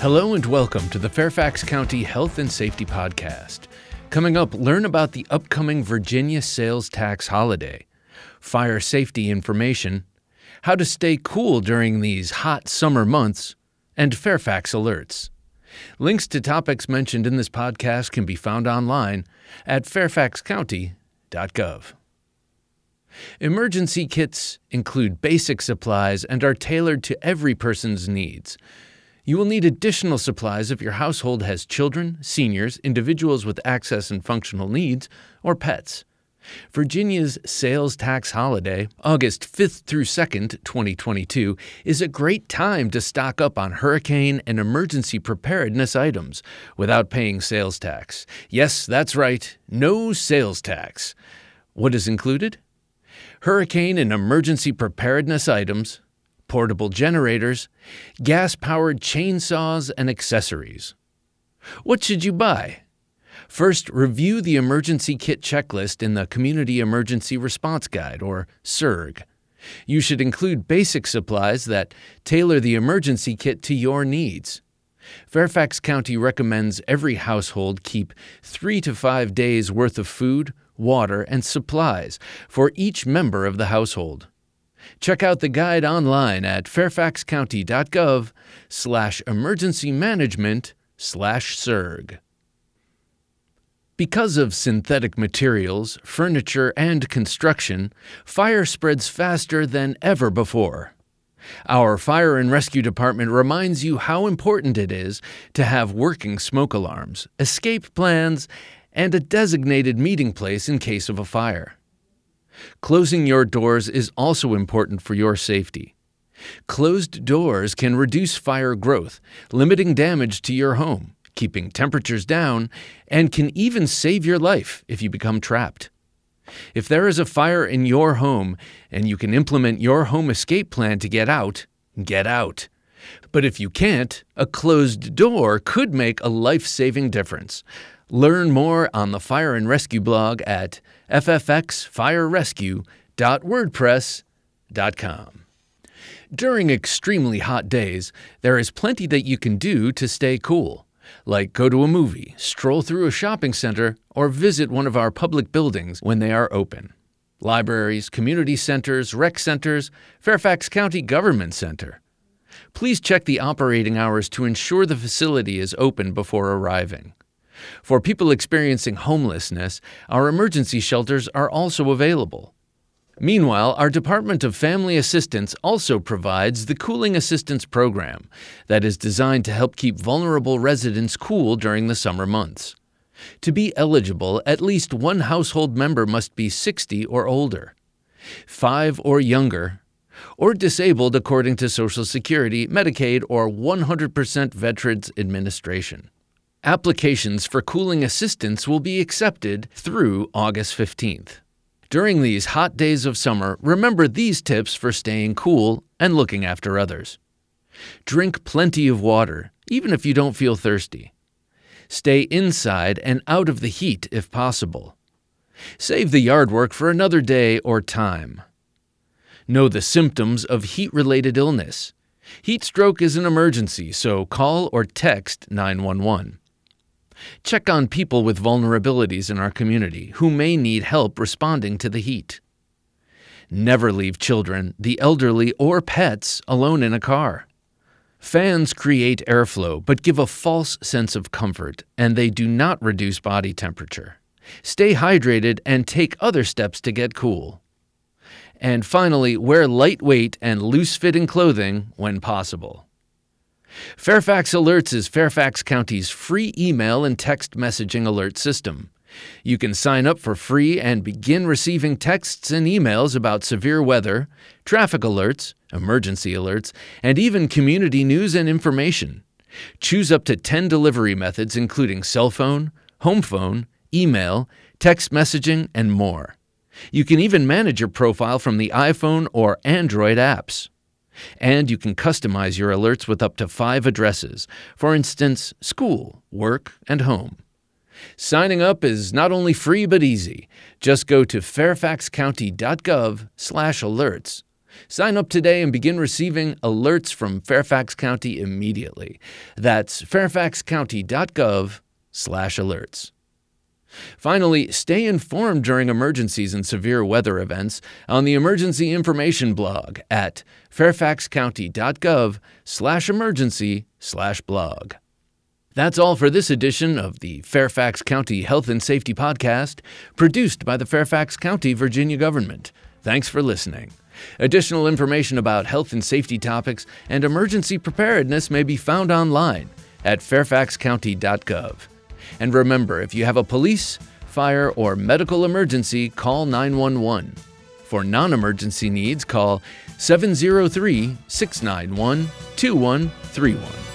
Hello and welcome to the Fairfax County Health and Safety Podcast. Coming up, learn about the upcoming Virginia sales tax holiday, fire safety information, how to stay cool during these hot summer months, and Fairfax alerts. Links to topics mentioned in this podcast can be found online at fairfaxcounty.gov. Emergency kits include basic supplies and are tailored to every person's needs. You will need additional supplies if your household has children, seniors, individuals with access and functional needs, or pets. Virginia's sales tax holiday, August 5th through 2nd, 2022, is a great time to stock up on hurricane and emergency preparedness items without paying sales tax. Yes, that's right, no sales tax. What is included? Hurricane and emergency preparedness items, portable generators, gas powered chainsaws, and accessories. What should you buy? First, review the emergency kit checklist in the Community Emergency Response Guide, or CERG. You should include basic supplies that tailor the emergency kit to your needs. Fairfax County recommends every household keep three to five days' worth of food, water, and supplies for each member of the household. Check out the guide online at fairfaxcounty.gov slash emergency management slash CERG. Because of synthetic materials, furniture, and construction, fire spreads faster than ever before. Our Fire and Rescue Department reminds you how important it is to have working smoke alarms, escape plans, and a designated meeting place in case of a fire. Closing your doors is also important for your safety. Closed doors can reduce fire growth, limiting damage to your home, keeping temperatures down, and can even save your life if you become trapped. If there is a fire in your home and you can implement your home escape plan to get out, get out. But if you can't, a closed door could make a life saving difference. Learn more on the Fire and Rescue blog at ffxfirerescue.wordpress.com. During extremely hot days, there is plenty that you can do to stay cool, like go to a movie, stroll through a shopping center, or visit one of our public buildings when they are open. Libraries, community centers, rec centers, Fairfax County Government Center. Please check the operating hours to ensure the facility is open before arriving. For people experiencing homelessness, our emergency shelters are also available. Meanwhile, our Department of Family Assistance also provides the Cooling Assistance Program that is designed to help keep vulnerable residents cool during the summer months. To be eligible, at least one household member must be 60 or older, 5 or younger, or disabled according to Social Security, Medicaid, or 100% Veterans Administration. Applications for cooling assistance will be accepted through August 15th. During these hot days of summer, remember these tips for staying cool and looking after others. Drink plenty of water, even if you don't feel thirsty. Stay inside and out of the heat if possible. Save the yard work for another day or time. Know the symptoms of heat related illness. Heat stroke is an emergency, so call or text 911. Check on people with vulnerabilities in our community who may need help responding to the heat. Never leave children, the elderly, or pets alone in a car. Fans create airflow but give a false sense of comfort, and they do not reduce body temperature. Stay hydrated and take other steps to get cool. And finally, wear lightweight and loose fitting clothing when possible. Fairfax Alerts is Fairfax County's free email and text messaging alert system. You can sign up for free and begin receiving texts and emails about severe weather, traffic alerts, emergency alerts, and even community news and information. Choose up to 10 delivery methods, including cell phone, home phone, email, text messaging, and more. You can even manage your profile from the iPhone or Android apps. And you can customize your alerts with up to five addresses, for instance, school, work, and home. Signing up is not only free but easy. Just go to fairfaxcounty.gov/alerts Sign up today and begin receiving alerts from Fairfax County immediately. That's fairfaxcounty.gov/alerts. Finally, stay informed during emergencies and severe weather events on the Emergency Information blog at fairfaxcounty.gov/emergency/blog. That's all for this edition of the Fairfax County Health and Safety Podcast, produced by the Fairfax County, Virginia government. Thanks for listening. Additional information about health and safety topics and emergency preparedness may be found online at fairfaxcounty.gov. And remember, if you have a police, fire, or medical emergency, call 911. For non emergency needs, call 703 691 2131.